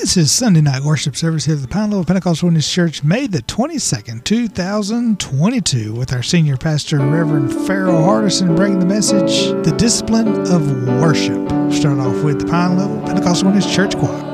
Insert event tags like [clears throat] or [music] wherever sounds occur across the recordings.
This is Sunday night worship service here at the Pine Level Pentecostal Witness Church, May the 22nd, 2022, with our senior pastor, Reverend Farrell Hardison, bringing the message, The Discipline of Worship. Start off with the Pine Level Pentecostal Witness Church Choir.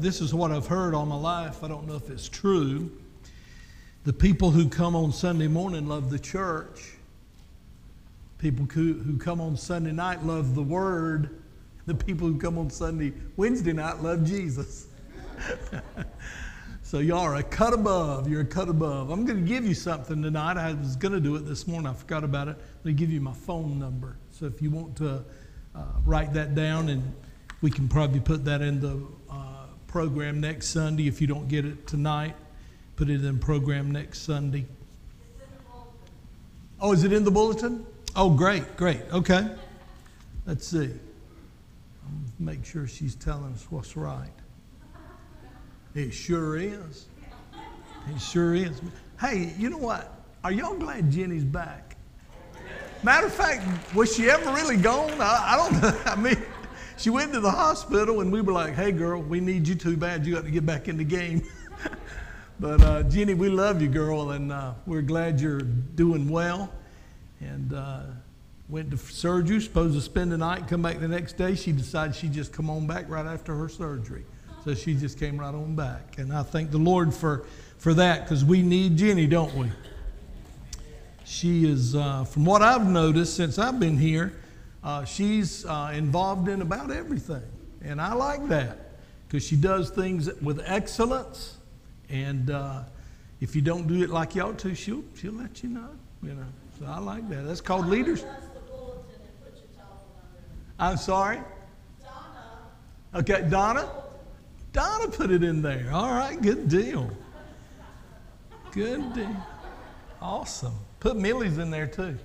This is what I've heard all my life. I don't know if it's true. The people who come on Sunday morning love the church. People who, who come on Sunday night love the Word. The people who come on Sunday, Wednesday night love Jesus. [laughs] so y'all are a cut above. You're a cut above. I'm going to give you something tonight. I was going to do it this morning. I forgot about it. I'm going to give you my phone number. So if you want to uh, write that down and we can probably put that in the uh, program next Sunday. If you don't get it tonight, put it in program next Sunday. Oh, is it in the bulletin? Oh, great, great. Okay. Let's see. Make sure she's telling us what's right. It sure is. It sure is. Hey, you know what? Are y'all glad Jenny's back? Matter of fact, was she ever really gone? I, I don't [laughs] know. I mean, she went to the hospital and we were like, hey, girl, we need you too bad. You got to get back in the game. [laughs] but uh, Jenny, we love you, girl, and uh, we're glad you're doing well. And uh, went to surgery, supposed to spend the night, come back the next day. She decided she'd just come on back right after her surgery. So she just came right on back. And I thank the Lord for, for that because we need Jenny, don't we? She is, uh, from what I've noticed since I've been here, uh, she's uh, involved in about everything. And I like that because she does things with excellence. And uh, if you don't do it like you ought to, she'll, she'll let you know. You know, so I like that. That's called leaders. I'm sorry. Donna. Okay, Donna. Donna put it in there. All right, good deal. Good deal. Awesome. Put Millie's in there too.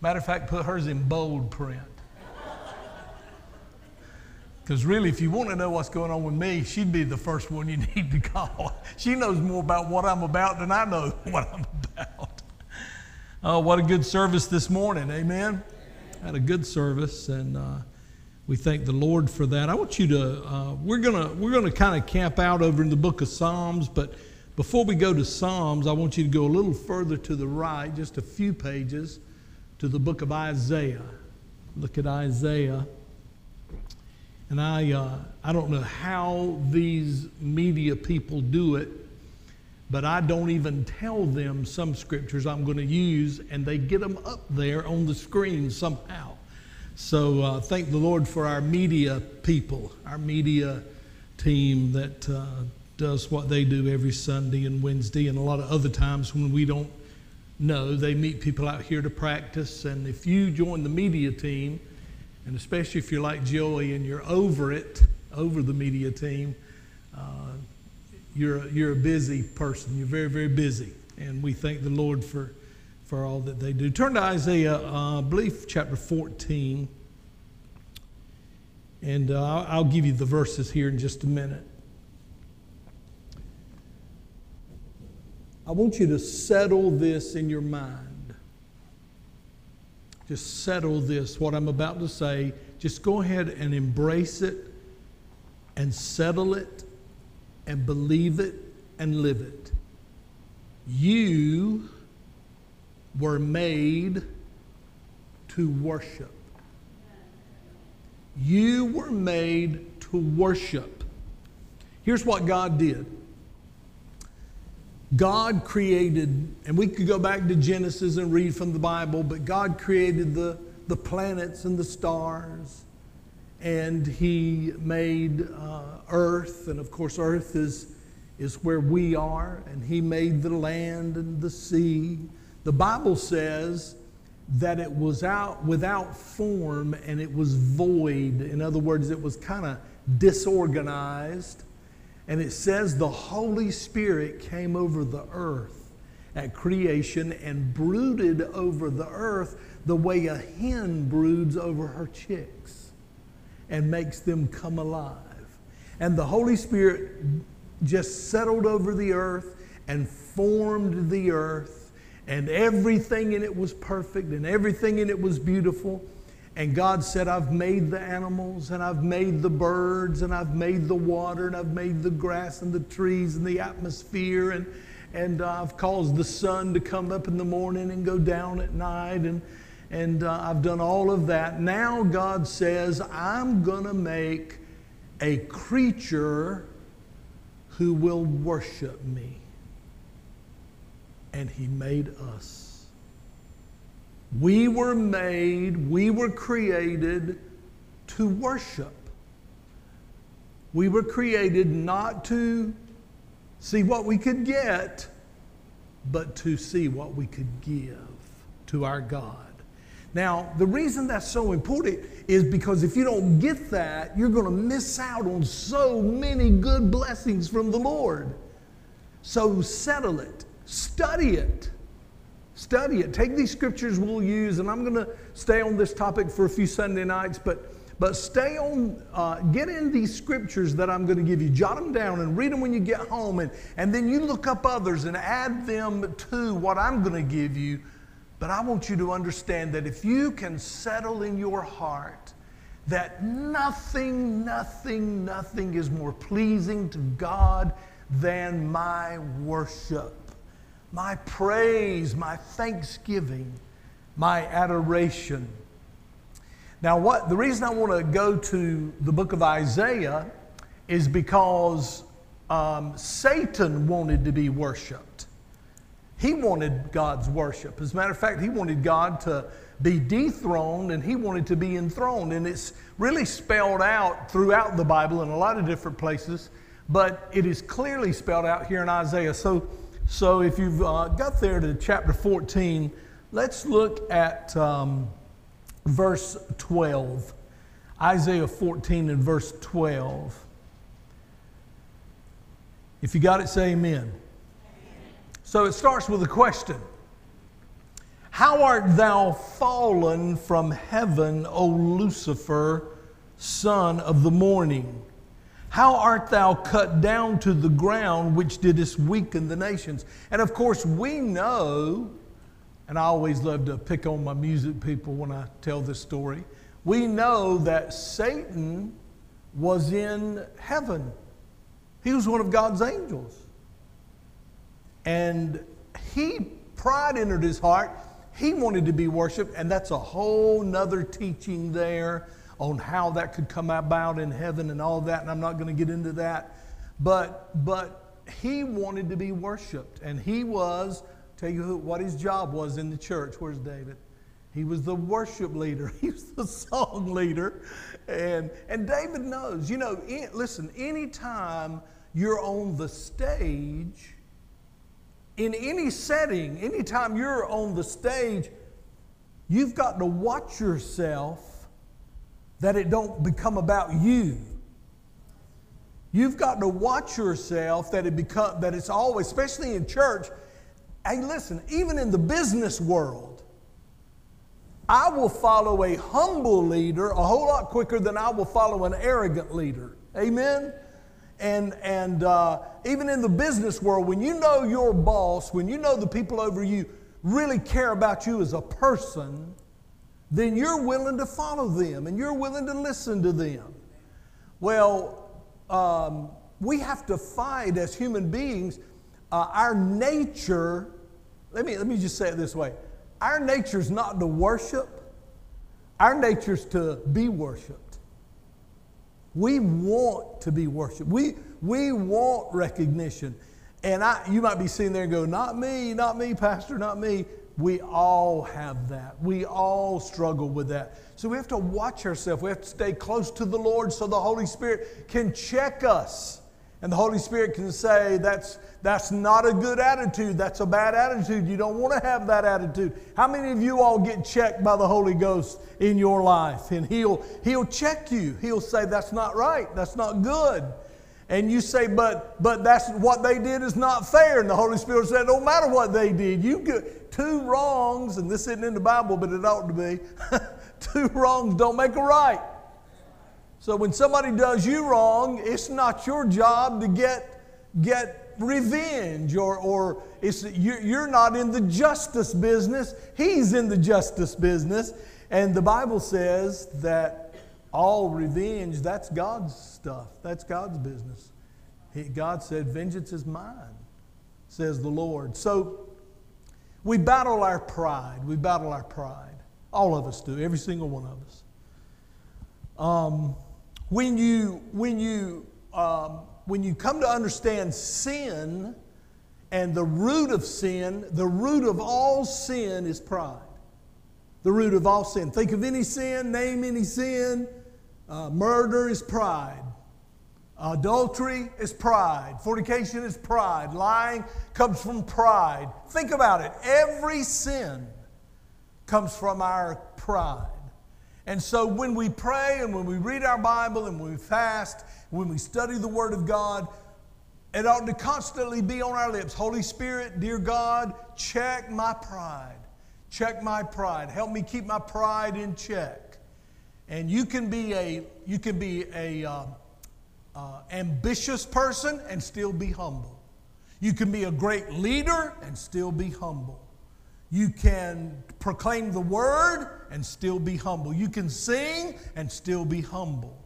Matter of fact, put hers in bold print. Because really, if you want to know what's going on with me, she'd be the first one you [laughs] need to call. She knows more about what I'm about than I know [laughs] what I'm about. Oh, what a good service this morning. Amen. Had a good service, and uh, we thank the Lord for that. I want you to. Uh, we're gonna we're gonna kind of camp out over in the book of Psalms, but before we go to Psalms, I want you to go a little further to the right, just a few pages, to the book of Isaiah. Look at Isaiah. And I, uh, I don't know how these media people do it, but I don't even tell them some scriptures I'm going to use, and they get them up there on the screen somehow. So uh, thank the Lord for our media people, our media team that uh, does what they do every Sunday and Wednesday, and a lot of other times when we don't know, they meet people out here to practice. And if you join the media team, and especially if you're like Joey and you're over it, over the media team, uh, you're, you're a busy person. You're very, very busy. And we thank the Lord for, for all that they do. Turn to Isaiah, uh, I believe, chapter 14. And uh, I'll give you the verses here in just a minute. I want you to settle this in your mind. Just settle this, what I'm about to say. Just go ahead and embrace it and settle it and believe it and live it. You were made to worship. You were made to worship. Here's what God did God created, and we could go back to Genesis and read from the Bible, but God created the, the planets and the stars, and He made uh, earth, and of course, earth is, is where we are, and He made the land and the sea. The Bible says that it was out without form and it was void. In other words, it was kind of disorganized. And it says the Holy Spirit came over the earth at creation and brooded over the earth the way a hen broods over her chicks and makes them come alive. And the Holy Spirit just settled over the earth and formed the earth, and everything in it was perfect and everything in it was beautiful. And God said, I've made the animals, and I've made the birds, and I've made the water, and I've made the grass, and the trees, and the atmosphere, and, and uh, I've caused the sun to come up in the morning and go down at night, and, and uh, I've done all of that. Now God says, I'm going to make a creature who will worship me. And he made us. We were made, we were created to worship. We were created not to see what we could get, but to see what we could give to our God. Now, the reason that's so important is because if you don't get that, you're going to miss out on so many good blessings from the Lord. So settle it, study it. Study it. Take these scriptures we'll use, and I'm going to stay on this topic for a few Sunday nights, but but stay on, uh, get in these scriptures that I'm going to give you. Jot them down and read them when you get home. And, and then you look up others and add them to what I'm going to give you. But I want you to understand that if you can settle in your heart that nothing, nothing, nothing is more pleasing to God than my worship, my praise, my thanksgiving, my adoration. Now, what the reason I want to go to the book of Isaiah is because um, Satan wanted to be worshiped. He wanted God's worship. As a matter of fact, he wanted God to be dethroned and he wanted to be enthroned. And it's really spelled out throughout the Bible in a lot of different places, but it is clearly spelled out here in Isaiah. So, so if you've uh, got there to chapter 14, let's look at. Um, verse 12. Isaiah 14 and verse 12. If you got it, say amen. amen. So it starts with a question How art thou fallen from heaven, O Lucifer, son of the morning? How art thou cut down to the ground, which didst weaken the nations? And of course, we know and I always love to pick on my music people when I tell this story. We know that Satan was in heaven, he was one of God's angels. And he, pride entered his heart. He wanted to be worshiped, and that's a whole nother teaching there on how that could come about in heaven and all that, and I'm not going to get into that. But, but he wanted to be worshiped, and he was Tell you who, what his job was in the church. Where's David? He was the worship leader. [laughs] He was the song leader. And, and David knows, you know, in, listen, anytime you're on the stage, in any setting, anytime you're on the stage, you've got to watch yourself that it don't become about you. You've got to watch yourself that it become that it's always, especially in church, Hey, listen, even in the business world, I will follow a humble leader a whole lot quicker than I will follow an arrogant leader. Amen? And, and uh, even in the business world, when you know your boss, when you know the people over you really care about you as a person, then you're willing to follow them and you're willing to listen to them. Well, um, we have to fight as human beings. Uh, our nature let me, let me just say it this way our nature is not to worship, our nature is to be worshiped. We want to be worshiped. We, we want recognition. And I, you might be sitting there and go, Not me, not me, Pastor, not me. We all have that. We all struggle with that. So we have to watch ourselves. We have to stay close to the Lord so the Holy Spirit can check us and the Holy Spirit can say, that's, that's not a good attitude. That's a bad attitude. You don't want to have that attitude. How many of you all get checked by the Holy Ghost in your life? And He'll, he'll check you. He'll say, that's not right. That's not good. And you say, but, but that's what they did is not fair. And the Holy Spirit said, no matter what they did, you two wrongs, and this isn't in the Bible, but it ought to be. [laughs] two wrongs don't make a right. So when somebody does you wrong, it's not your job to get, get revenge or, or it's, you're not in the justice business. He's in the justice business. And the Bible says that all revenge, that's God's stuff. That's God's business. God said, Vengeance is mine, says the Lord. So we battle our pride. We battle our pride. All of us do, every single one of us. Um, When you, when you, um, when you come to understand sin and the root of sin, the root of all sin is pride. The root of all sin. Think of any sin, name any sin. Uh, murder is pride. Adultery is pride. Fornication is pride. Lying comes from pride. Think about it. Every sin comes from our pride. And so when we pray and when we read our Bible and when we fast, when we study the Word of God, it ought to constantly be on our lips. Holy Spirit, dear God, check my pride. Check my pride. Help me keep my pride in check. And you can be a you can be a uh, uh, ambitious person and still be humble. You can be a great leader and still be humble. You can proclaim the word and still be humble. You can sing and still be humble.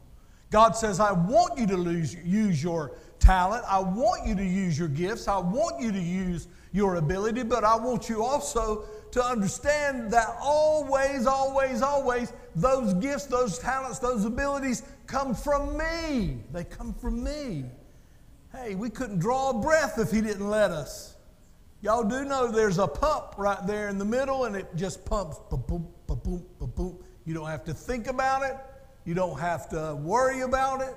God says, I want you to lose, use your talent. I want you to use your gifts. I want you to use your ability, but I want you also to understand that always, always, always, those gifts, those talents, those abilities come from me. They come from me. Hey, we couldn't draw a breath if He didn't let us. Y'all do know there's a pump right there in the middle and it just pumps. Ba-boom, ba-boom, ba-boom. You don't have to think about it. You don't have to worry about it.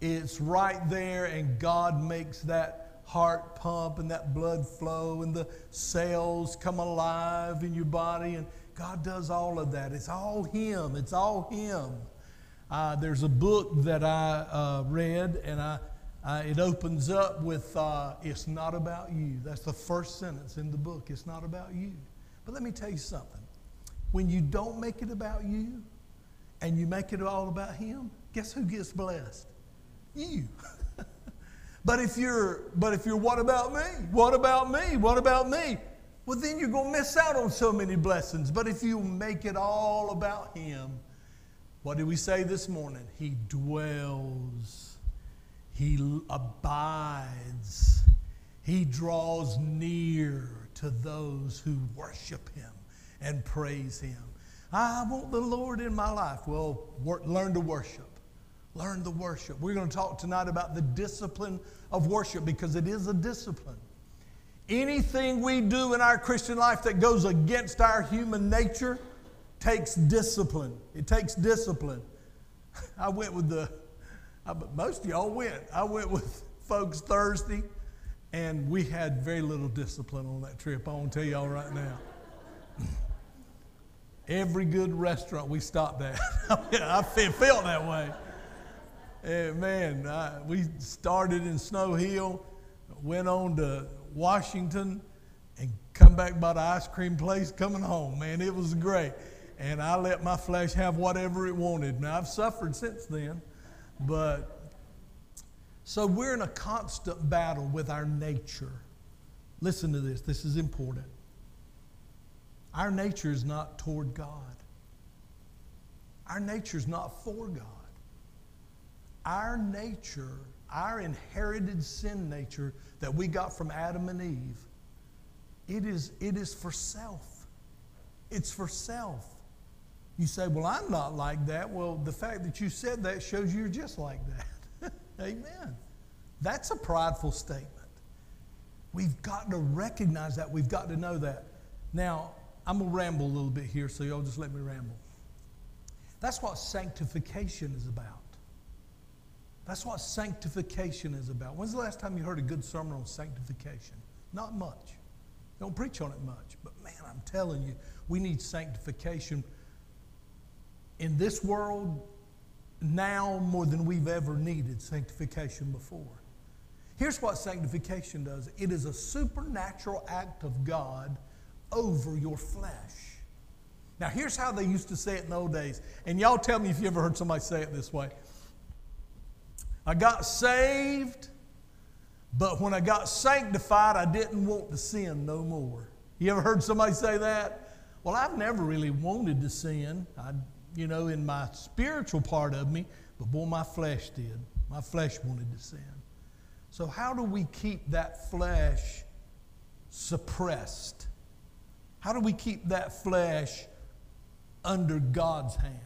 It's right there, and God makes that heart pump and that blood flow and the cells come alive in your body. And God does all of that. It's all Him. It's all Him. Uh, there's a book that I uh, read, and I uh, it opens up with, uh, It's not about you. That's the first sentence in the book. It's not about you. But let me tell you something. When you don't make it about you and you make it all about Him, guess who gets blessed? You. [laughs] but if you're, but if you're, what about me? What about me? What about me? Well, then you're going to miss out on so many blessings. But if you make it all about Him, what did we say this morning? He dwells he abides. He draws near to those who worship Him and praise Him. I want the Lord in my life. Well, learn to worship. Learn to worship. We're going to talk tonight about the discipline of worship because it is a discipline. Anything we do in our Christian life that goes against our human nature takes discipline. It takes discipline. [laughs] I went with the I, most of y'all went. I went with folks Thursday, and we had very little discipline on that trip. I want to tell y'all right now. [laughs] Every good restaurant we stopped at, [laughs] I felt that way. And man, I, we started in Snow Hill, went on to Washington, and come back by the ice cream place coming home. Man, it was great. And I let my flesh have whatever it wanted. Now, I've suffered since then. But so we're in a constant battle with our nature. Listen to this, this is important. Our nature is not toward God. Our nature is not for God. Our nature, our inherited sin nature that we got from Adam and Eve, it is, it is for self. It's for self. You say, Well, I'm not like that. Well, the fact that you said that shows you're just like that. [laughs] Amen. That's a prideful statement. We've got to recognize that. We've got to know that. Now, I'm going to ramble a little bit here, so y'all just let me ramble. That's what sanctification is about. That's what sanctification is about. When's the last time you heard a good sermon on sanctification? Not much. Don't preach on it much. But man, I'm telling you, we need sanctification in this world now more than we've ever needed sanctification before. Here's what sanctification does it is a supernatural act of God over your flesh. Now, here's how they used to say it in the old days. And y'all tell me if you ever heard somebody say it this way I got saved, but when I got sanctified, I didn't want to sin no more. You ever heard somebody say that? Well, I've never really wanted to sin. I you know, in my spiritual part of me, but boy, my flesh did. My flesh wanted to sin. So, how do we keep that flesh suppressed? How do we keep that flesh under God's hand?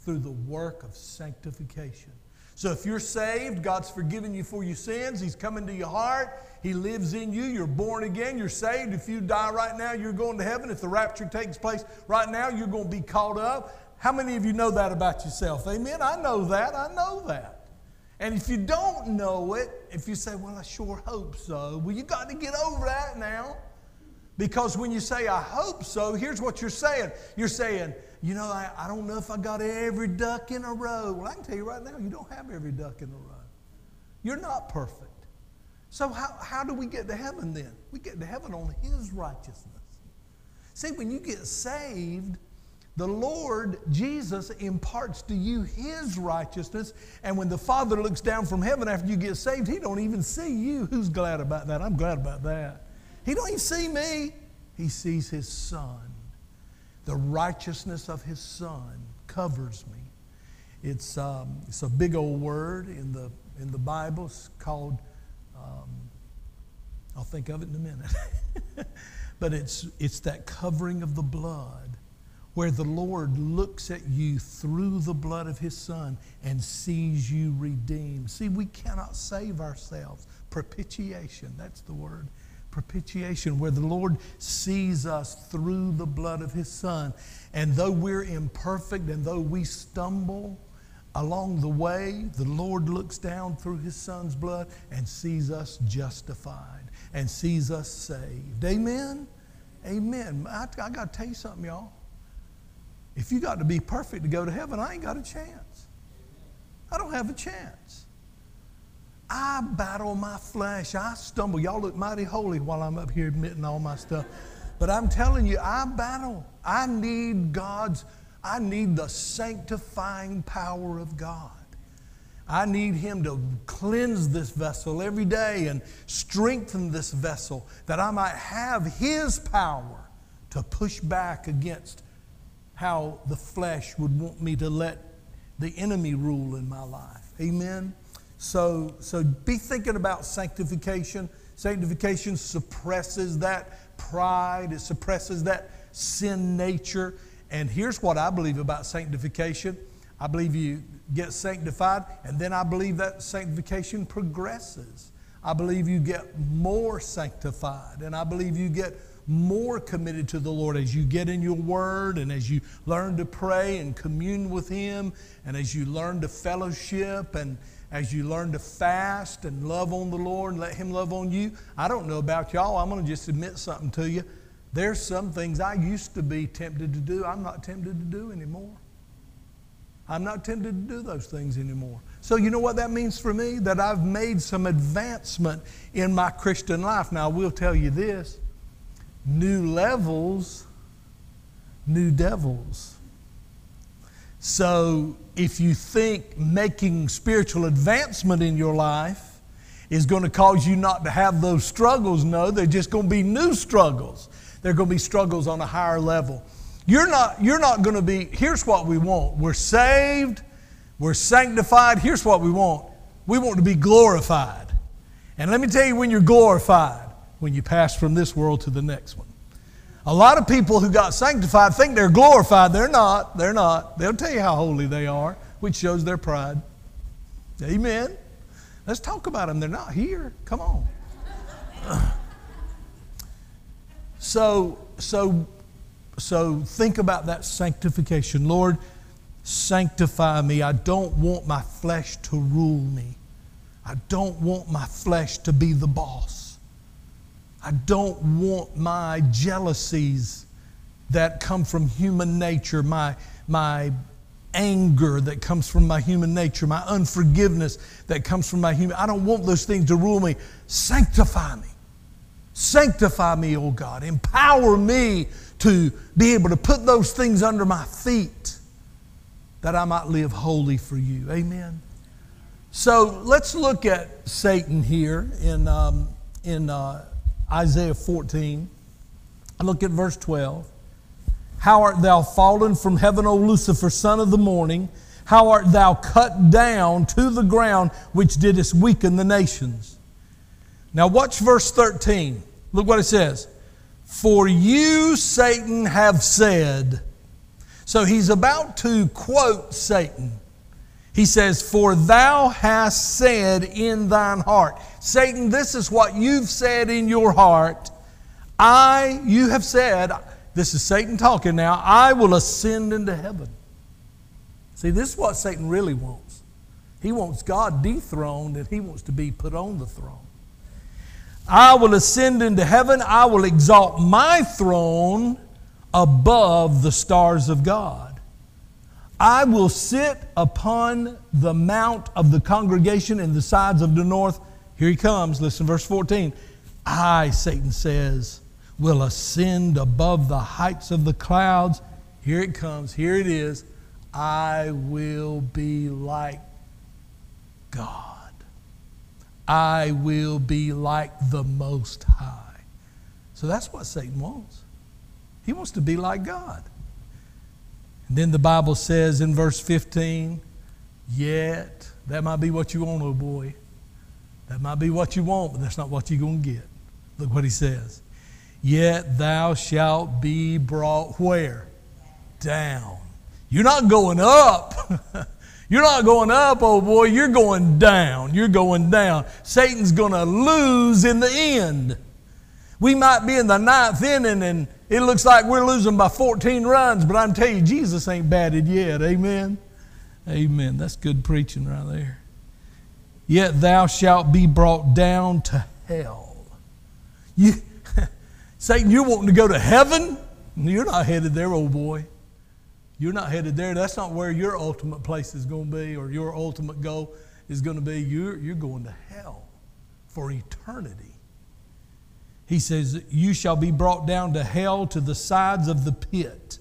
Through the work of sanctification. So if you're saved, God's forgiven you for your sins. He's come into your heart. He lives in you. You're born again. You're saved. If you die right now, you're going to heaven. If the rapture takes place right now, you're going to be caught up. How many of you know that about yourself? Amen. I know that. I know that. And if you don't know it, if you say, Well, I sure hope so, well, you got to get over that now. Because when you say, I hope so, here's what you're saying. You're saying, you know, I, I don't know if I got every duck in a row. Well, I can tell you right now, you don't have every duck in a row. You're not perfect. So, how, how do we get to heaven then? We get to heaven on His righteousness. See, when you get saved, the Lord Jesus imparts to you His righteousness, and when the Father looks down from heaven after you get saved, He don't even see you. Who's glad about that? I'm glad about that. He don't even see me. He sees his son. The righteousness of his son covers me. It's, um, it's a big old word in the, in the Bible. It's called, um, I'll think of it in a minute. [laughs] but it's, it's that covering of the blood where the Lord looks at you through the blood of his son and sees you redeemed. See, we cannot save ourselves. Propitiation, that's the word propitiation, where the Lord sees us through the blood of His Son. And though we're imperfect and though we stumble along the way, the Lord looks down through His Son's blood and sees us justified and sees us saved. Amen? Amen. I, I got to tell you something, y'all. If you got to be perfect to go to heaven, I ain't got a chance. I don't have a chance. I battle my flesh. I stumble. Y'all look mighty holy while I'm up here admitting all my stuff. But I'm telling you, I battle. I need God's, I need the sanctifying power of God. I need Him to cleanse this vessel every day and strengthen this vessel that I might have His power to push back against how the flesh would want me to let the enemy rule in my life. Amen. So, so be thinking about sanctification. Sanctification suppresses that pride, it suppresses that sin nature. And here's what I believe about sanctification I believe you get sanctified, and then I believe that sanctification progresses. I believe you get more sanctified, and I believe you get more committed to the Lord as you get in your word and as you learn to pray and commune with Him and as you learn to fellowship and, as you learn to fast and love on the Lord and let Him love on you. I don't know about y'all. I'm going to just admit something to you. There's some things I used to be tempted to do, I'm not tempted to do anymore. I'm not tempted to do those things anymore. So, you know what that means for me? That I've made some advancement in my Christian life. Now, I will tell you this new levels, new devils. So, if you think making spiritual advancement in your life is going to cause you not to have those struggles, no, they're just going to be new struggles. They're going to be struggles on a higher level. You're not, you're not going to be, here's what we want. We're saved, we're sanctified. Here's what we want we want to be glorified. And let me tell you when you're glorified, when you pass from this world to the next one. A lot of people who got sanctified think they're glorified. They're not. They're not. They'll tell you how holy they are, which shows their pride. Amen. Let's talk about them. They're not here. Come on. [clears throat] So, so, so think about that sanctification. Lord, sanctify me. I don't want my flesh to rule me. I don't want my flesh to be the boss. I don't want my jealousies that come from human nature, my, my anger that comes from my human nature, my unforgiveness that comes from my human. I don't want those things to rule me. Sanctify me. Sanctify me, oh God. Empower me to be able to put those things under my feet that I might live holy for you. Amen. So let's look at Satan here in, um, in uh, Isaiah 14. I look at verse 12. How art thou fallen from heaven, O Lucifer, son of the morning? How art thou cut down to the ground, which didst weaken the nations? Now, watch verse 13. Look what it says. For you, Satan, have said. So he's about to quote Satan. He says, For thou hast said in thine heart. Satan, this is what you've said in your heart. I, you have said, this is Satan talking now, I will ascend into heaven. See, this is what Satan really wants. He wants God dethroned and he wants to be put on the throne. I will ascend into heaven, I will exalt my throne above the stars of God. I will sit upon the mount of the congregation in the sides of the north. Here he comes. Listen, verse 14. I, Satan says, will ascend above the heights of the clouds. Here it comes. Here it is. I will be like God. I will be like the Most High. So that's what Satan wants. He wants to be like God. Then the Bible says in verse 15, yet, that might be what you want, oh boy. That might be what you want, but that's not what you're going to get. Look what he says. Yet thou shalt be brought where? Down. You're not going up. [laughs] You're not going up, oh boy. You're going down. You're going down. Satan's going to lose in the end. We might be in the ninth inning and it looks like we're losing by 14 runs, but I'm telling you, Jesus ain't batted yet. Amen. Amen. That's good preaching right there. Yet thou shalt be brought down to hell. You, [laughs] Satan, you're wanting to go to heaven? You're not headed there, old boy. You're not headed there. That's not where your ultimate place is going to be or your ultimate goal is going to be. You're, you're going to hell for eternity. He says, You shall be brought down to hell to the sides of the pit.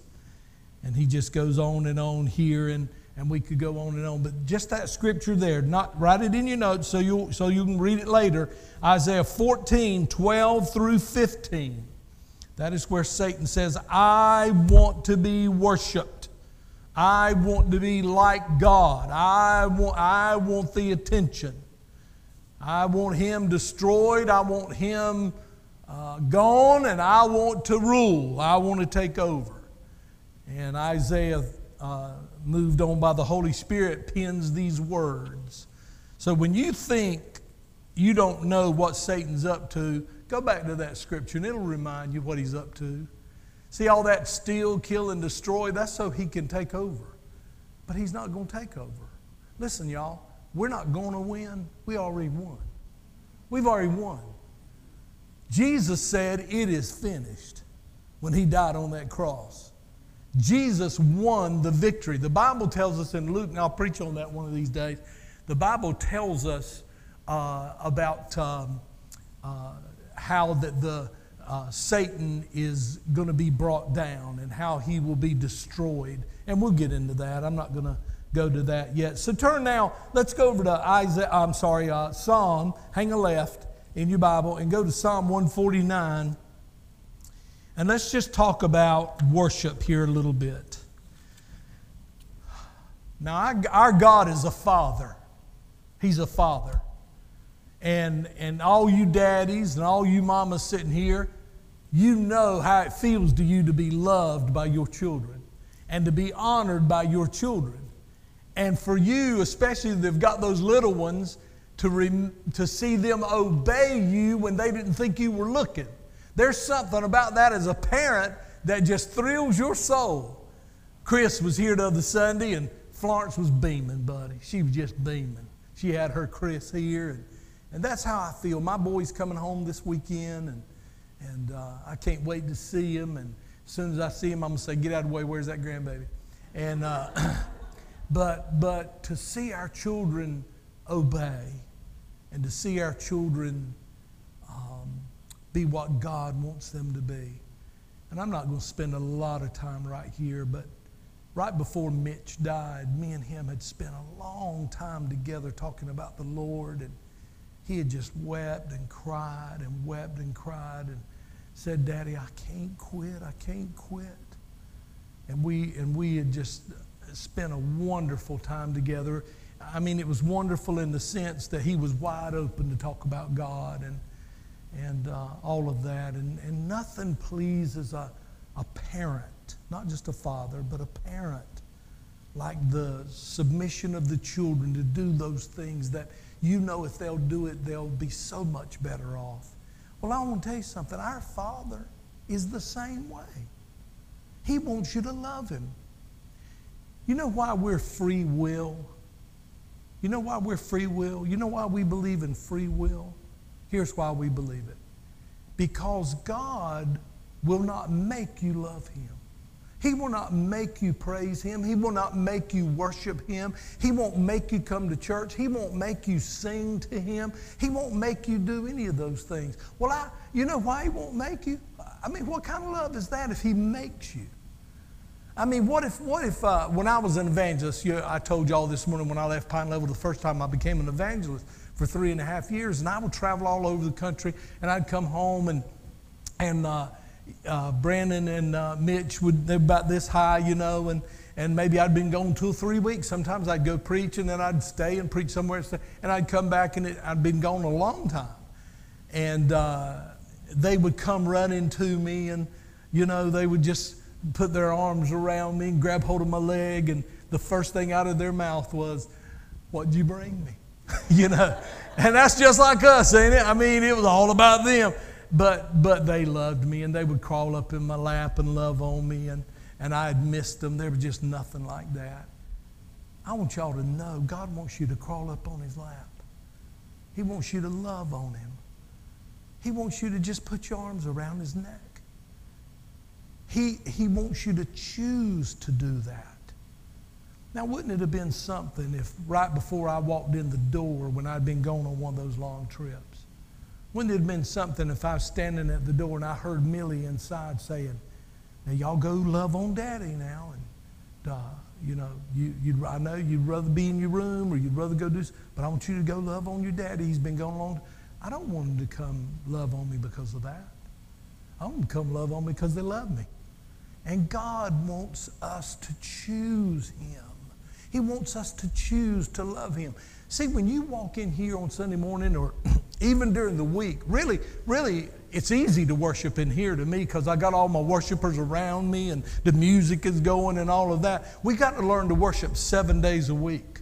And he just goes on and on here, and, and we could go on and on. But just that scripture there, not write it in your notes so you, so you can read it later. Isaiah 14, 12 through 15. That is where Satan says, I want to be worshiped. I want to be like God. I want, I want the attention. I want him destroyed. I want him uh, gone, and I want to rule. I want to take over. And Isaiah, uh, moved on by the Holy Spirit, pens these words. So when you think you don't know what Satan's up to, Go back to that scripture and it'll remind you what he's up to. See, all that steal, kill, and destroy, that's so he can take over. But he's not going to take over. Listen, y'all, we're not going to win. We already won. We've already won. Jesus said, It is finished when he died on that cross. Jesus won the victory. The Bible tells us in Luke, and I'll preach on that one of these days. The Bible tells us uh, about um, uh, how that the uh, Satan is going to be brought down and how he will be destroyed. And we'll get into that. I'm not going to go to that yet. So turn now, let's go over to Isaiah, I'm sorry, uh, Psalm, hang a left in your Bible and go to Psalm 149. And let's just talk about worship here a little bit. Now, our God is a father. He's a father. And, and all you daddies and all you mamas sitting here, you know how it feels to you to be loved by your children and to be honored by your children. And for you, especially they've got those little ones, to, rem- to see them obey you when they didn't think you were looking. There's something about that as a parent that just thrills your soul. Chris was here the other Sunday and Florence was beaming, buddy. She was just beaming. She had her Chris here and and that's how I feel. My boy's coming home this weekend, and, and uh, I can't wait to see him. And as soon as I see him, I'm to say, Get out of the way, where's that grandbaby? And, uh, [clears throat] but, but to see our children obey and to see our children um, be what God wants them to be. And I'm not going to spend a lot of time right here, but right before Mitch died, me and him had spent a long time together talking about the Lord and he had just wept and cried and wept and cried and said, Daddy, I can't quit. I can't quit. And we, and we had just spent a wonderful time together. I mean, it was wonderful in the sense that he was wide open to talk about God and, and uh, all of that. And, and nothing pleases a, a parent, not just a father, but a parent, like the submission of the children to do those things that you know if they'll do it, they'll be so much better off. Well, I want to tell you something. Our Father is the same way. He wants you to love Him. You know why we're free will? You know why we're free will? You know why we believe in free will? Here's why we believe it because God will not make you love Him. He will not make you praise Him. He will not make you worship Him. He won't make you come to church. He won't make you sing to Him. He won't make you do any of those things. Well, I, you know why He won't make you? I mean, what kind of love is that if He makes you? I mean, what if, what if uh, when I was an evangelist, you, I told y'all this morning when I left Pine Level the first time I became an evangelist for three and a half years, and I would travel all over the country, and I'd come home and, and, uh, uh, Brandon and uh, Mitch would they're about this high, you know, and and maybe I'd been gone two or three weeks. Sometimes I'd go preach and then I'd stay and preach somewhere, and I'd come back and it, I'd been gone a long time, and uh, they would come running to me, and you know they would just put their arms around me and grab hold of my leg, and the first thing out of their mouth was, "What'd you bring me?" [laughs] you know, and that's just like us, ain't it? I mean, it was all about them but but they loved me and they would crawl up in my lap and love on me and and I had missed them. There was just nothing like that. I want y'all to know God wants you to crawl up on his lap. He wants you to love on him. He wants you to just put your arms around his neck. He, he wants you to choose to do that. Now, wouldn't it have been something if right before I walked in the door when I'd been going on one of those long trips, wouldn't it have been something if I was standing at the door and I heard Millie inside saying, Now, y'all go love on daddy now. And, uh, you know, you, you'd, I know you'd rather be in your room or you'd rather go do but I want you to go love on your daddy. He's been gone long. I don't want him to come love on me because of that. I want him to come love on me because they love me. And God wants us to choose him. He wants us to choose to love him. See, when you walk in here on Sunday morning or [clears throat] even during the week. Really, really, it's easy to worship in here to me because I got all my worshipers around me and the music is going and all of that. We got to learn to worship seven days a week.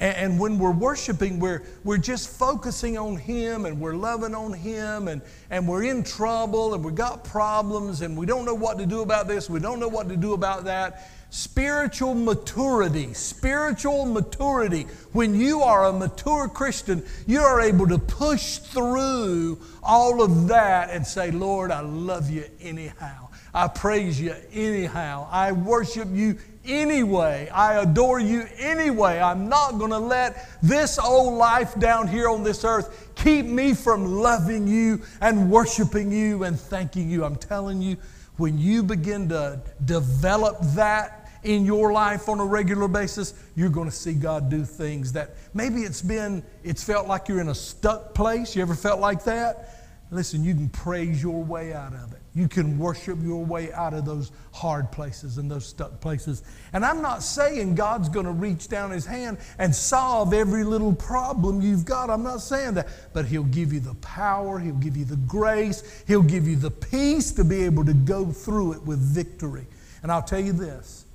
And, when we're worshiping, we're, we're just focusing on Him and we're loving on Him and, and we're in trouble and we've got problems and we don't know what to do about this, we don't know what to do about that spiritual maturity. Spiritual maturity. When you are a mature Christian, you are able to push through all of that and say, Lord, I love you anyhow. I praise you anyhow. I worship you anyway. I adore you anyway. I'm not going to let this old life down here on this earth keep me from loving you and worshiping you and thanking you. I'm telling you, when you begin to develop that in your life on a regular basis, you're going to see God do things that maybe it's been, it's felt like you're in a stuck place. You ever felt like that? Listen, you can praise your way out of it. You can worship your way out of those hard places and those stuck places. And I'm not saying God's going to reach down his hand and solve every little problem you've got. I'm not saying that. But he'll give you the power, he'll give you the grace, he'll give you the peace to be able to go through it with victory. And I'll tell you this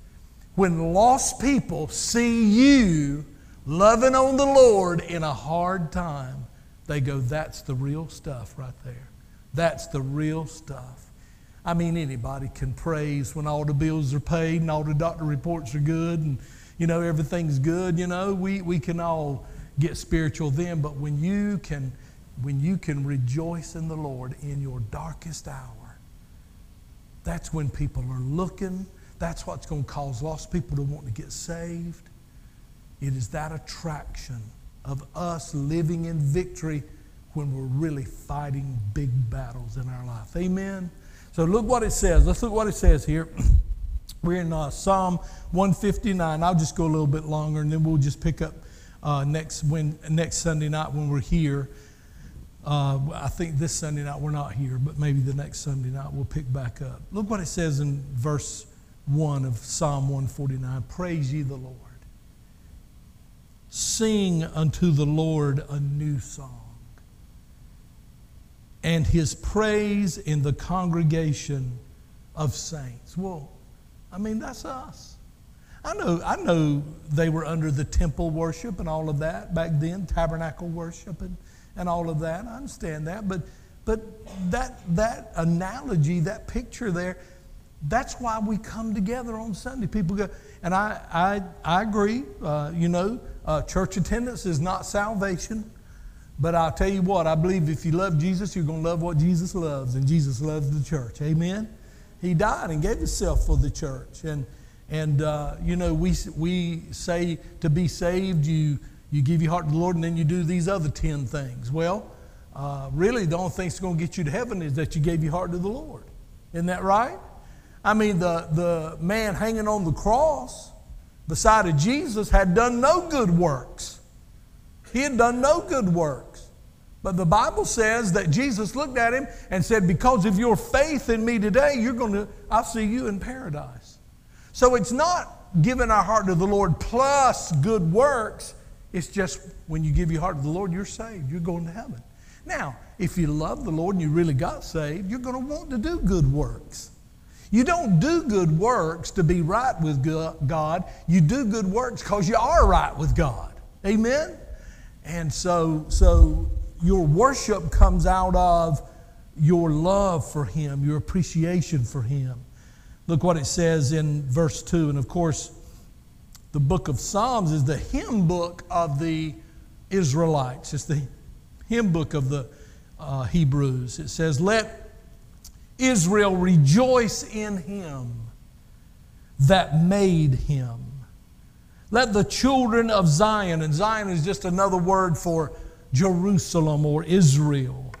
when lost people see you loving on the Lord in a hard time, they go, That's the real stuff right there. That's the real stuff. I mean, anybody can praise when all the bills are paid and all the doctor reports are good and, you know, everything's good. You know, we, we can all get spiritual then, but when you can when you can rejoice in the Lord in your darkest hour, that's when people are looking that's what's going to cause lost people to want to get saved. It is that attraction of us living in victory when we're really fighting big battles in our life. Amen. So look what it says. Let's look what it says here. [clears throat] We're in uh, Psalm 159. I'll just go a little bit longer, and then we'll just pick up uh, next when next Sunday night when we're here. Uh, I think this Sunday night we're not here, but maybe the next Sunday night we'll pick back up. Look what it says in verse 1 of Psalm 149 Praise ye the Lord. Sing unto the Lord a new song, and his praise in the congregation of saints. Well, I mean, that's us. I know, I know they were under the temple worship and all of that back then, tabernacle worship and, and all of that. I understand that. But, but that, that analogy, that picture there, that's why we come together on Sunday. People go, and I, I, I agree, uh, you know, uh, church attendance is not salvation. But I'll tell you what, I believe if you love Jesus, you're going to love what Jesus loves, and Jesus loves the church. Amen? He died and gave himself for the church. And, and uh, you know, we, we say to be saved, you, you give your heart to the Lord, and then you do these other 10 things. Well, uh, really, the only thing that's going to get you to heaven is that you gave your heart to the Lord. Isn't that right? I mean, the, the man hanging on the cross beside of Jesus had done no good works. He had done no good works. But the Bible says that Jesus looked at him and said, Because of your faith in me today, you're going to, I'll see you in paradise. So it's not giving our heart to the Lord plus good works. It's just when you give your heart to the Lord, you're saved. You're going to heaven. Now, if you love the Lord and you really got saved, you're going to want to do good works. You don't do good works to be right with God. You do good works because you are right with God. Amen? And so, so your worship comes out of your love for Him, your appreciation for Him. Look what it says in verse 2. And of course, the book of Psalms is the hymn book of the Israelites, it's the hymn book of the uh, Hebrews. It says, Let Israel rejoice in Him that made Him. Let the children of Zion, and Zion is just another word for Jerusalem or Israel.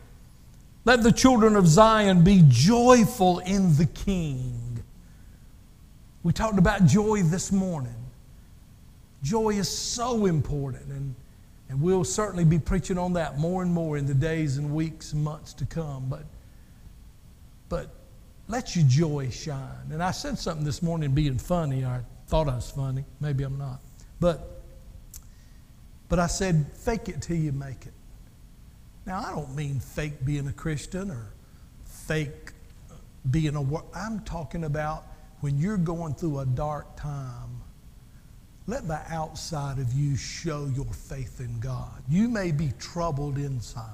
Let the children of Zion be joyful in the King. We talked about joy this morning. Joy is so important, and, and we'll certainly be preaching on that more and more in the days and weeks and months to come. But, but let your joy shine. And I said something this morning being funny. I thought I was funny. Maybe I'm not. But, but I said, fake it till you make it. Now, I don't mean fake being a Christian or fake being a. I'm talking about when you're going through a dark time, let the outside of you show your faith in God. You may be troubled inside.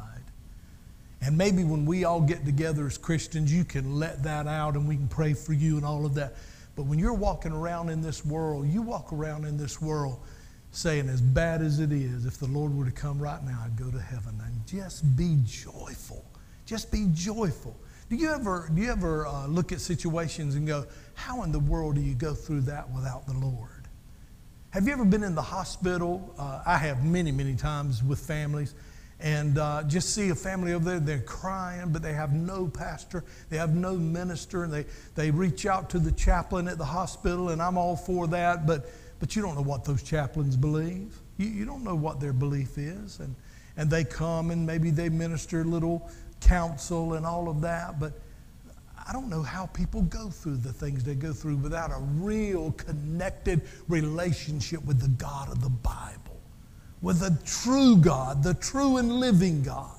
And maybe when we all get together as Christians, you can let that out and we can pray for you and all of that. But when you're walking around in this world, you walk around in this world saying, as bad as it is, if the Lord were to come right now, I'd go to heaven. And just be joyful. Just be joyful. Do you ever, do you ever uh, look at situations and go, how in the world do you go through that without the Lord? Have you ever been in the hospital? Uh, I have many, many times with families and uh, just see a family over there, they're crying, but they have no pastor, they have no minister, and they, they reach out to the chaplain at the hospital, and I'm all for that, but, but you don't know what those chaplains believe. You, you don't know what their belief is. And, and they come and maybe they minister a little counsel and all of that, but I don't know how people go through the things they go through without a real connected relationship with the God of the Bible with the true God, the true and living God.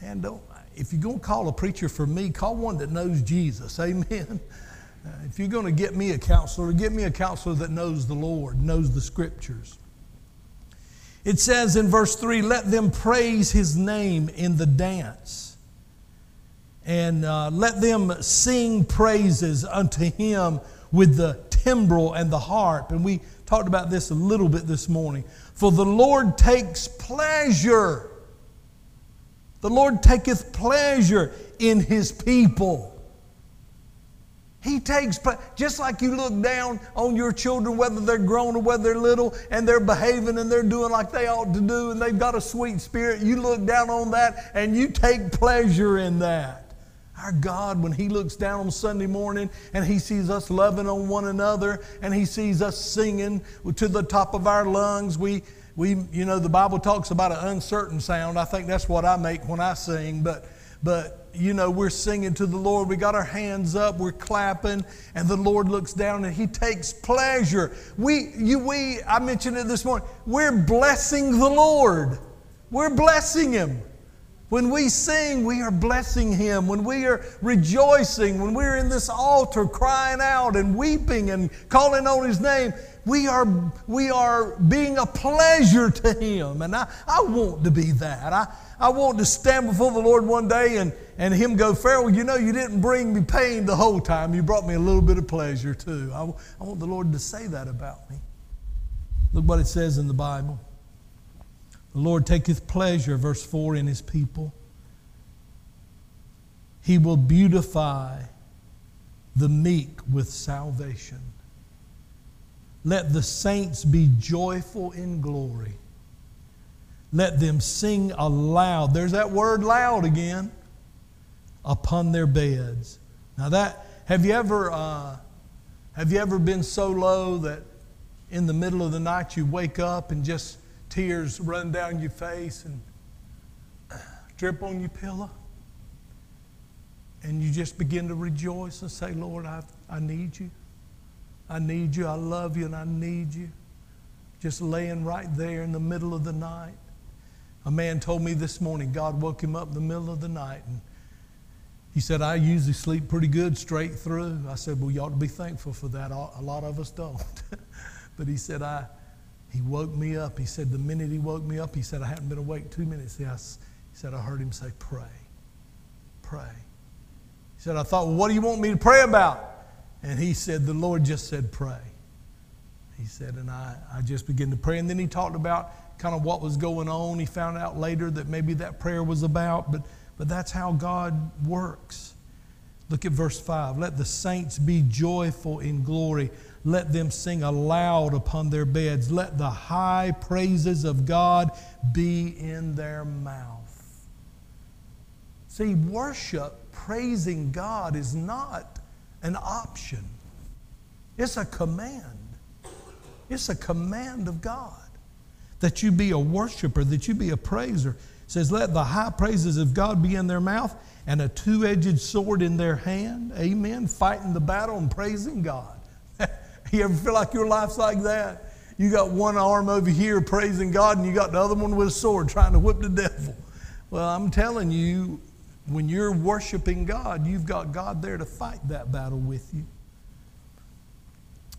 Man, don't, if you're going to call a preacher for me, call one that knows Jesus. [laughs] Amen. Uh, if you're going to get me a counselor, get me a counselor that knows the Lord, knows the scriptures. It says in verse 3 let them praise his name in the dance, and uh, let them sing praises unto him with the timbrel and the harp. And we talked about this a little bit this morning. For the Lord takes pleasure. The Lord taketh pleasure in his people. He takes, just like you look down on your children, whether they're grown or whether they're little, and they're behaving and they're doing like they ought to do, and they've got a sweet spirit, you look down on that and you take pleasure in that. Our God, when He looks down on Sunday morning and He sees us loving on one another and He sees us singing to the top of our lungs, we, we you know, the Bible talks about an uncertain sound. I think that's what I make when I sing, but, but you know, we're singing to the Lord. We got our hands up, we're clapping, and the Lord looks down and He takes pleasure. We, you, we, I mentioned it this morning, we're blessing the Lord. We're blessing Him. When we sing, we are blessing Him. When we are rejoicing, when we're in this altar crying out and weeping and calling on His name, we are, we are being a pleasure to Him. And I, I want to be that. I, I want to stand before the Lord one day and, and Him go, Pharaoh, you know, you didn't bring me pain the whole time. You brought me a little bit of pleasure too. I, I want the Lord to say that about me. Look what it says in the Bible. The Lord taketh pleasure, verse 4, in his people. He will beautify the meek with salvation. Let the saints be joyful in glory. Let them sing aloud. There's that word loud again. Upon their beds. Now that have you ever uh, have you ever been so low that in the middle of the night you wake up and just tears run down your face and drip on your pillow. And you just begin to rejoice and say, Lord, I, I need you. I need you. I love you and I need you. Just laying right there in the middle of the night. A man told me this morning, God woke him up in the middle of the night and he said, I usually sleep pretty good straight through. I said, Well, you ought to be thankful for that. A lot of us don't. [laughs] but he said, I, he woke me up. He said, the minute he woke me up, he said, I hadn't been awake two minutes. He, said, I heard him say, pray, pray. He said, I thought, well, what do you want me to pray about? And he said, the Lord just said, pray. He said, and I, I just began to pray. And then he talked about kind of what was going on. He found out later that maybe that prayer was about, but, but that's how God works. Look at verse 5. Let the saints be joyful in glory. Let them sing aloud upon their beds. Let the high praises of God be in their mouth. See, worship, praising God, is not an option, it's a command. It's a command of God that you be a worshiper, that you be a praiser. It says, Let the high praises of God be in their mouth and a two edged sword in their hand. Amen. Fighting the battle and praising God. [laughs] You ever feel like your life's like that? You got one arm over here praising God, and you got the other one with a sword trying to whip the devil. Well, I'm telling you, when you're worshiping God, you've got God there to fight that battle with you.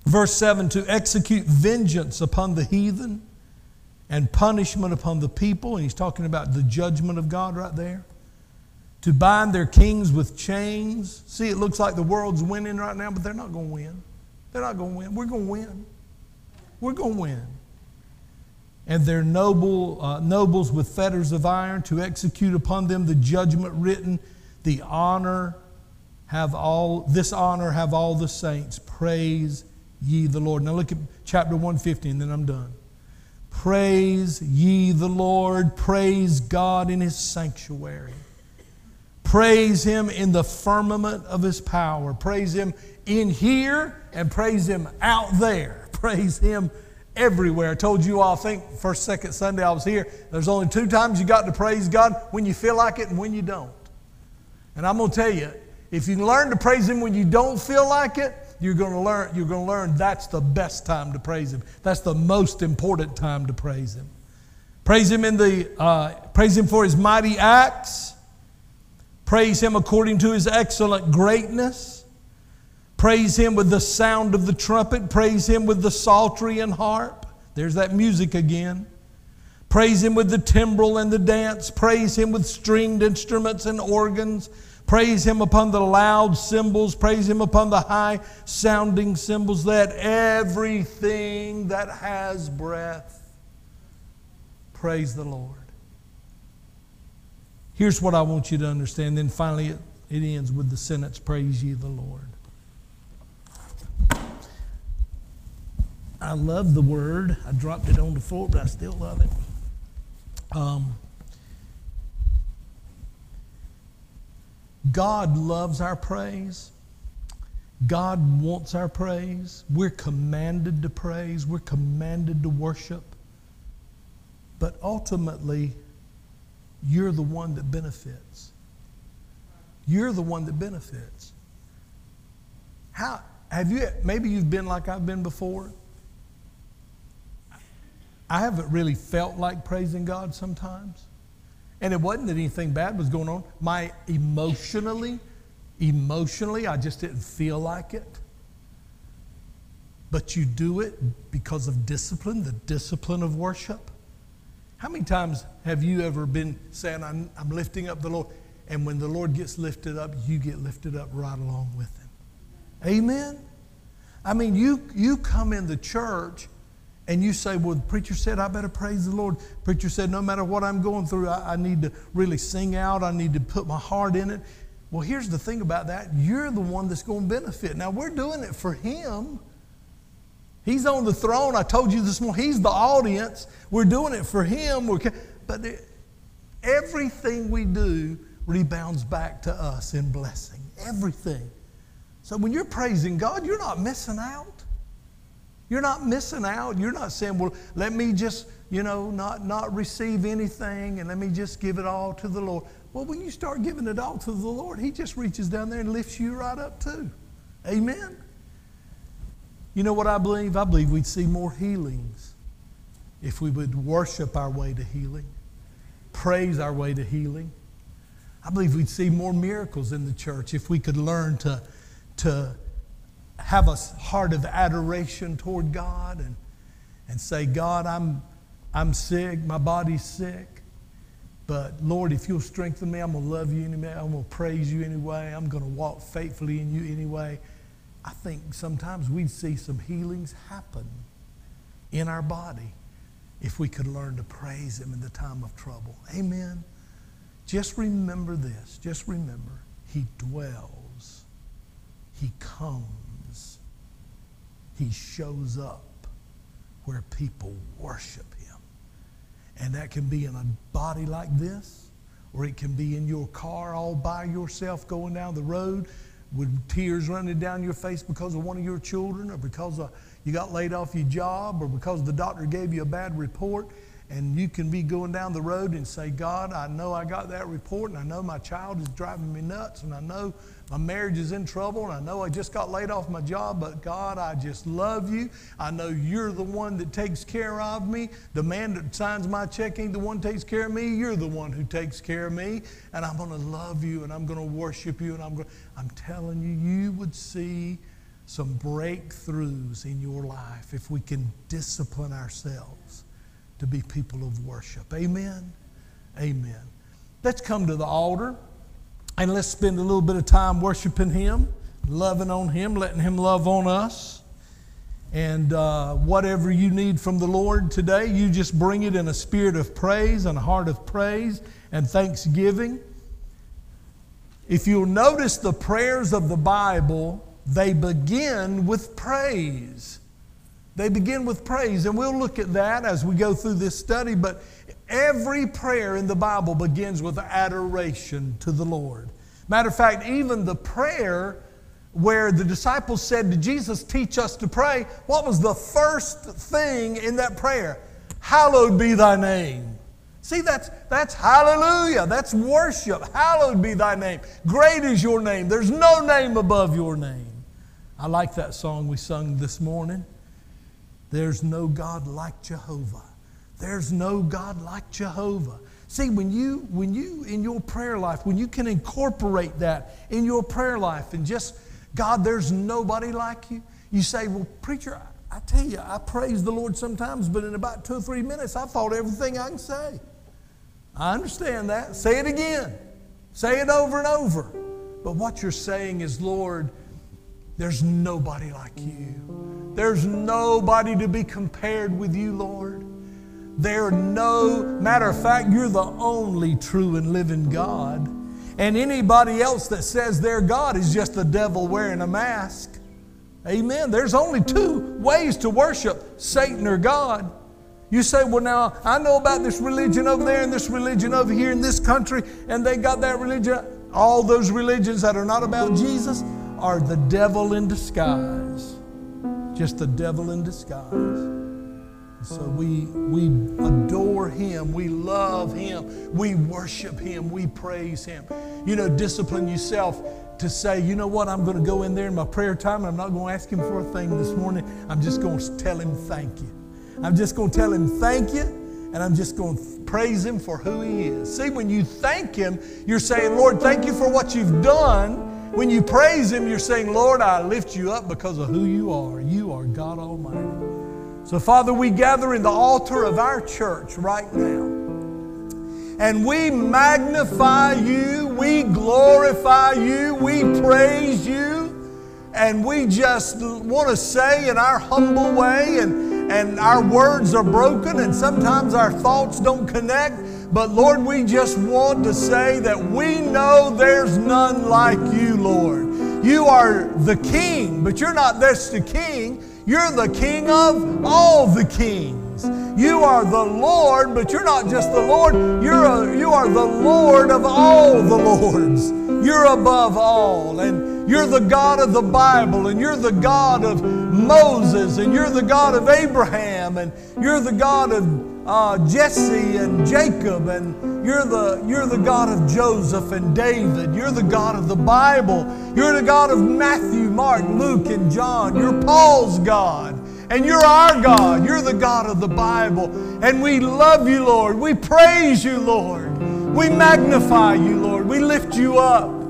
Verse 7 to execute vengeance upon the heathen and punishment upon the people. And he's talking about the judgment of God right there. To bind their kings with chains. See, it looks like the world's winning right now, but they're not going to win. They're not going to win. We're going to win. We're going to win. And their noble, uh, nobles with fetters of iron to execute upon them the judgment written, the honor have all, this honor have all the saints. Praise ye the Lord. Now look at chapter 150 and then I'm done. Praise ye the Lord. Praise God in his sanctuary. Praise him in the firmament of his power. Praise him in here and praise Him out there. [laughs] Praise Him everywhere. I told you all, I think first, second Sunday I was here, there's only two times you got to praise God when you feel like it and when you don't. And I'm going to tell you, if you learn to praise Him when you don't feel like it, you're going to learn, you're going to learn that's the best time to praise Him. That's the most important time to praise Him. Praise Him in the, uh, praise Him for His mighty acts. Praise Him according to His excellent greatness. Praise Him with the sound of the trumpet. Praise Him with the psaltery and harp. There's that music again. Praise Him with the timbrel and the dance. Praise Him with stringed instruments and organs. Praise Him upon the loud cymbals. Praise Him upon the high sounding cymbals. Let everything that has breath praise the Lord. Here's what I want you to understand. Then finally, it, it ends with the sentence Praise ye the Lord. I love the word. I dropped it on the floor, but I still love it. Um, God loves our praise. God wants our praise. We're commanded to praise. We're commanded to worship. But ultimately, you're the one that benefits. You're the one that benefits. How have you maybe you've been like I've been before? I haven't really felt like praising God sometimes. And it wasn't that anything bad was going on. My emotionally, emotionally, I just didn't feel like it. But you do it because of discipline, the discipline of worship. How many times have you ever been saying, I'm, I'm lifting up the Lord? And when the Lord gets lifted up, you get lifted up right along with Him. Amen? I mean, you, you come in the church and you say, Well, the preacher said I better praise the Lord. The preacher said, No matter what I'm going through, I, I need to really sing out. I need to put my heart in it. Well, here's the thing about that you're the one that's going to benefit. Now, we're doing it for Him. He's on the throne. I told you this morning, He's the audience. We're doing it for Him. We're, but it, everything we do rebounds back to us in blessing. Everything. So when you're praising God, you're not missing out. You're not missing out. You're not saying, well, let me just, you know, not, not receive anything and let me just give it all to the Lord. Well, when you start giving it all to the Lord, He just reaches down there and lifts you right up too. Amen. You know what I believe? I believe we'd see more healings if we would worship our way to healing, praise our way to healing. I believe we'd see more miracles in the church if we could learn to, to have a heart of adoration toward God and, and say, God, I'm, I'm sick, my body's sick. But Lord, if you'll strengthen me, I'm going to love you anyway. I'm going to praise you anyway. I'm going to walk faithfully in you anyway. I think sometimes we'd see some healings happen in our body if we could learn to praise Him in the time of trouble. Amen. Just remember this. Just remember, He dwells, He comes, He shows up where people worship Him. And that can be in a body like this, or it can be in your car all by yourself going down the road with tears running down your face because of one of your children or because of, you got laid off your job or because the doctor gave you a bad report and you can be going down the road and say, God, I know I got that report, and I know my child is driving me nuts, and I know my marriage is in trouble, and I know I just got laid off my job, but God, I just love you. I know you're the one that takes care of me. The man that signs my check ain't the one that takes care of me. You're the one who takes care of me, and I'm going to love you, and I'm going to worship you, and I'm going. I'm telling you, you would see some breakthroughs in your life if we can discipline ourselves to be people of worship. Amen? Amen. Let's come to the altar and let's spend a little bit of time worshiping Him, loving on Him, letting Him love on us. And uh, whatever you need from the Lord today, you just bring it in a spirit of praise and a heart of praise and thanksgiving. If you'll notice the prayers of the Bible, they begin with praise. They begin with praise, and we'll look at that as we go through this study. But every prayer in the Bible begins with adoration to the Lord. Matter of fact, even the prayer where the disciples said to Jesus, Teach us to pray, what was the first thing in that prayer? Hallowed be thy name. See, that's, that's hallelujah. That's worship. Hallowed be thy name. Great is your name. There's no name above your name. I like that song we sung this morning. There's no God like Jehovah. There's no God like Jehovah. See, when you, when you, in your prayer life, when you can incorporate that in your prayer life and just, God, there's nobody like you, you say, Well, preacher, I tell you, I praise the Lord sometimes, but in about two or three minutes, I've thought everything I can say. I understand that. Say it again. Say it over and over. But what you're saying is, Lord, there's nobody like you. There's nobody to be compared with you, Lord. There are no matter of fact, you're the only true and living God. And anybody else that says they're God is just the devil wearing a mask. Amen. There's only two ways to worship Satan or God. You say, well, now I know about this religion over there and this religion over here in this country, and they got that religion. All those religions that are not about Jesus are the devil in disguise just the devil in disguise. So we, we adore him, we love him, we worship him, we praise him. You know, discipline yourself to say, you know what, I'm going to go in there in my prayer time and I'm not going to ask him for a thing this morning. I'm just going to tell him thank you. I'm just going to tell him thank you and I'm just going to praise Him for who He is. See, when you thank Him, you're saying, Lord, thank you for what you've done. When you praise Him, you're saying, Lord, I lift you up because of who you are. You are God Almighty. So, Father, we gather in the altar of our church right now. And we magnify you, we glorify you, we praise you, and we just want to say in our humble way and and our words are broken, and sometimes our thoughts don't connect. But Lord, we just want to say that we know there's none like you, Lord. You are the king, but you're not just the king, you're the king of all the kings. You are the Lord, but you're not just the Lord, you're a, you are the Lord of all the Lords. You're above all. And you're the God of the Bible, and you're the God of Moses, and you're the God of Abraham, and you're the God of uh, Jesse and Jacob, and you're the, you're the God of Joseph and David. You're the God of the Bible. You're the God of Matthew, Mark, Luke, and John. You're Paul's God. And you're our God. You're the God of the Bible. And we love you, Lord. We praise you, Lord. We magnify you, Lord. We lift you up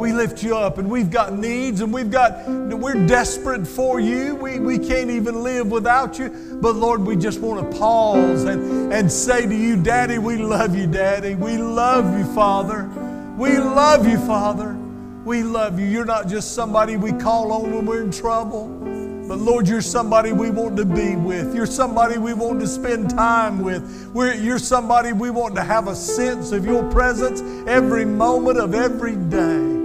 we lift you up and we've got needs and we've got we're desperate for you. We, we can't even live without you. But lord we just want to pause and, and say to you daddy we love you daddy. We love you father. We love you father. We love you. You're not just somebody we call on when we're in trouble. But Lord, you're somebody we want to be with. You're somebody we want to spend time with. We're, you're somebody we want to have a sense of your presence every moment of every day.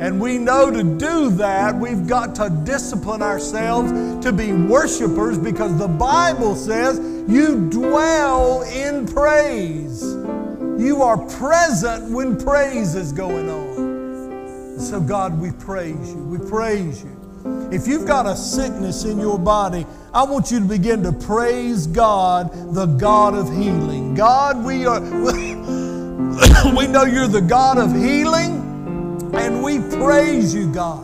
And we know to do that, we've got to discipline ourselves to be worshipers because the Bible says you dwell in praise. You are present when praise is going on. So, God, we praise you. We praise you. If you've got a sickness in your body, I want you to begin to praise God, the God of healing. God, we are [coughs] we know you're the God of healing. And we praise you, God,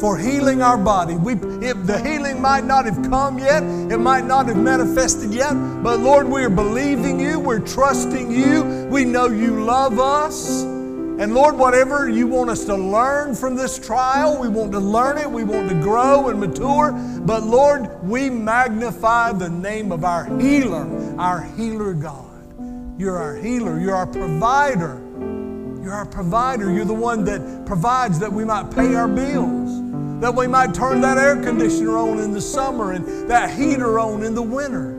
for healing our body. We, if the healing might not have come yet, it might not have manifested yet, but Lord, we're believing you, we're trusting you. We know you love us. And Lord, whatever you want us to learn from this trial, we want to learn it, we want to grow and mature. But Lord, we magnify the name of our healer, our healer God. You're our healer, you're our provider. You're our provider. You're the one that provides that we might pay our bills, that we might turn that air conditioner on in the summer and that heater on in the winter.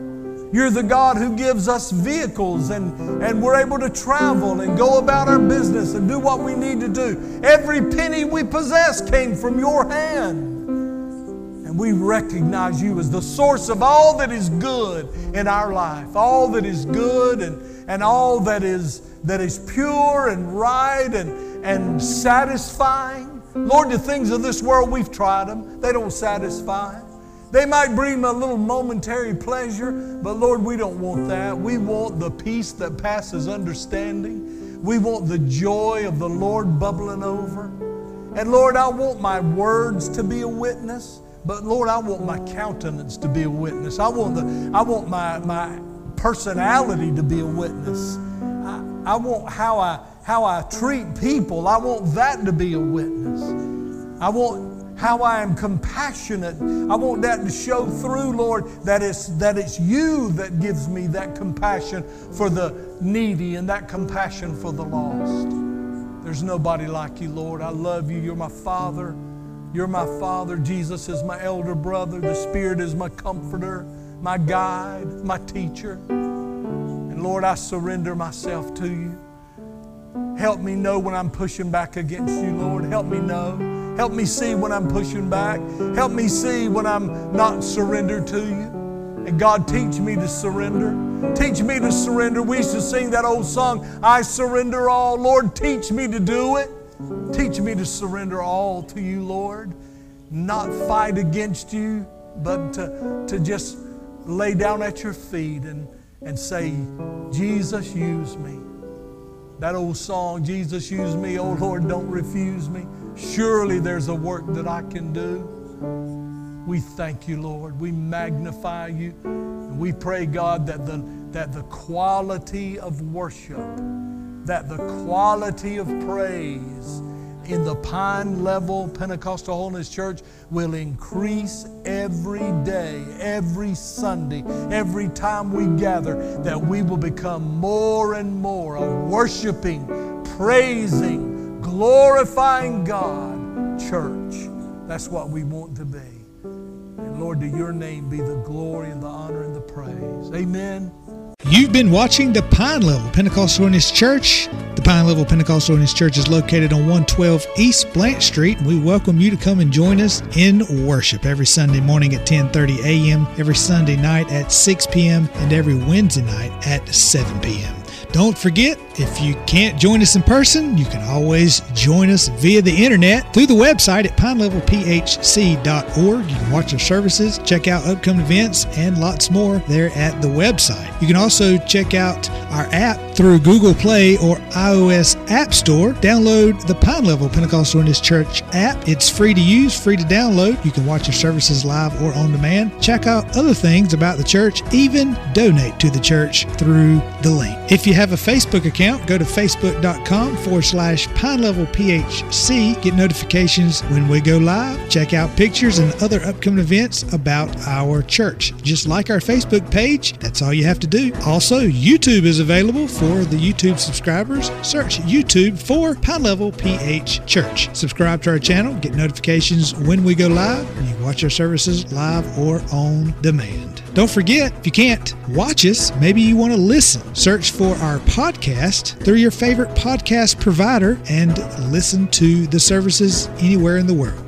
You're the God who gives us vehicles and, and we're able to travel and go about our business and do what we need to do. Every penny we possess came from your hand. And we recognize you as the source of all that is good in our life, all that is good and, and all that is that is pure and right and, and satisfying. Lord, the things of this world, we've tried them, they don't satisfy. They might bring a little momentary pleasure, but Lord, we don't want that. We want the peace that passes understanding. We want the joy of the Lord bubbling over. And Lord, I want my words to be a witness, but Lord, I want my countenance to be a witness. I want, the, I want my, my personality to be a witness. I want how I, how I treat people, I want that to be a witness. I want how I am compassionate. I want that to show through, Lord, that it's, that it's you that gives me that compassion for the needy and that compassion for the lost. There's nobody like you, Lord. I love you. You're my Father. You're my Father. Jesus is my elder brother. The Spirit is my comforter, my guide, my teacher. And Lord, I surrender myself to you. Help me know when I'm pushing back against you, Lord. Help me know. Help me see when I'm pushing back. Help me see when I'm not surrendered to you. And God, teach me to surrender. Teach me to surrender. We used to sing that old song, I surrender all. Lord, teach me to do it. Teach me to surrender all to you, Lord. Not fight against you, but to, to just lay down at your feet and and say, Jesus, use me. That old song, Jesus, use me, oh Lord, don't refuse me. Surely there's a work that I can do. We thank you, Lord. We magnify you. And we pray, God, that the, that the quality of worship, that the quality of praise in the Pine Level Pentecostal Holiness Church will increase every day, every Sunday, every time we gather, that we will become more and more a worshiping, praising, glorifying God church. That's what we want to be. And Lord, to your name be the glory and the honor and the praise. Amen. You've been watching the Pine Level Pentecostal Holiness Church. The Pine Level Pentecostal Holiness Church is located on 112 East Blanche Street, and we welcome you to come and join us in worship every Sunday morning at 10:30 a.m., every Sunday night at 6 p.m., and every Wednesday night at 7 p.m. Don't forget, if you can't join us in person, you can always join us via the internet through the website at pinelevelphc.org. You can watch our services, check out upcoming events, and lots more there at the website. You can also check out our app through Google Play or iOS App Store. Download the Pine Level Pentecostal Holiness Church app. It's free to use, free to download. You can watch our services live or on demand. Check out other things about the church, even donate to the church through the link. If you have a Facebook account, go to facebook.com forward slash Pine Level PHC. Get notifications when we go live. Check out pictures and other upcoming events about our church. Just like our Facebook page, that's all you have to do. Also, YouTube is available for the YouTube subscribers. Search YouTube for Pine Level PH Church. Subscribe to our channel, get notifications when we go live. You can watch our services live or on demand. Don't forget, if you can't watch us, maybe you want to listen. Search for our podcast through your favorite podcast provider and listen to the services anywhere in the world.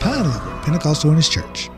Pine Level Pentecostal Holiness Church.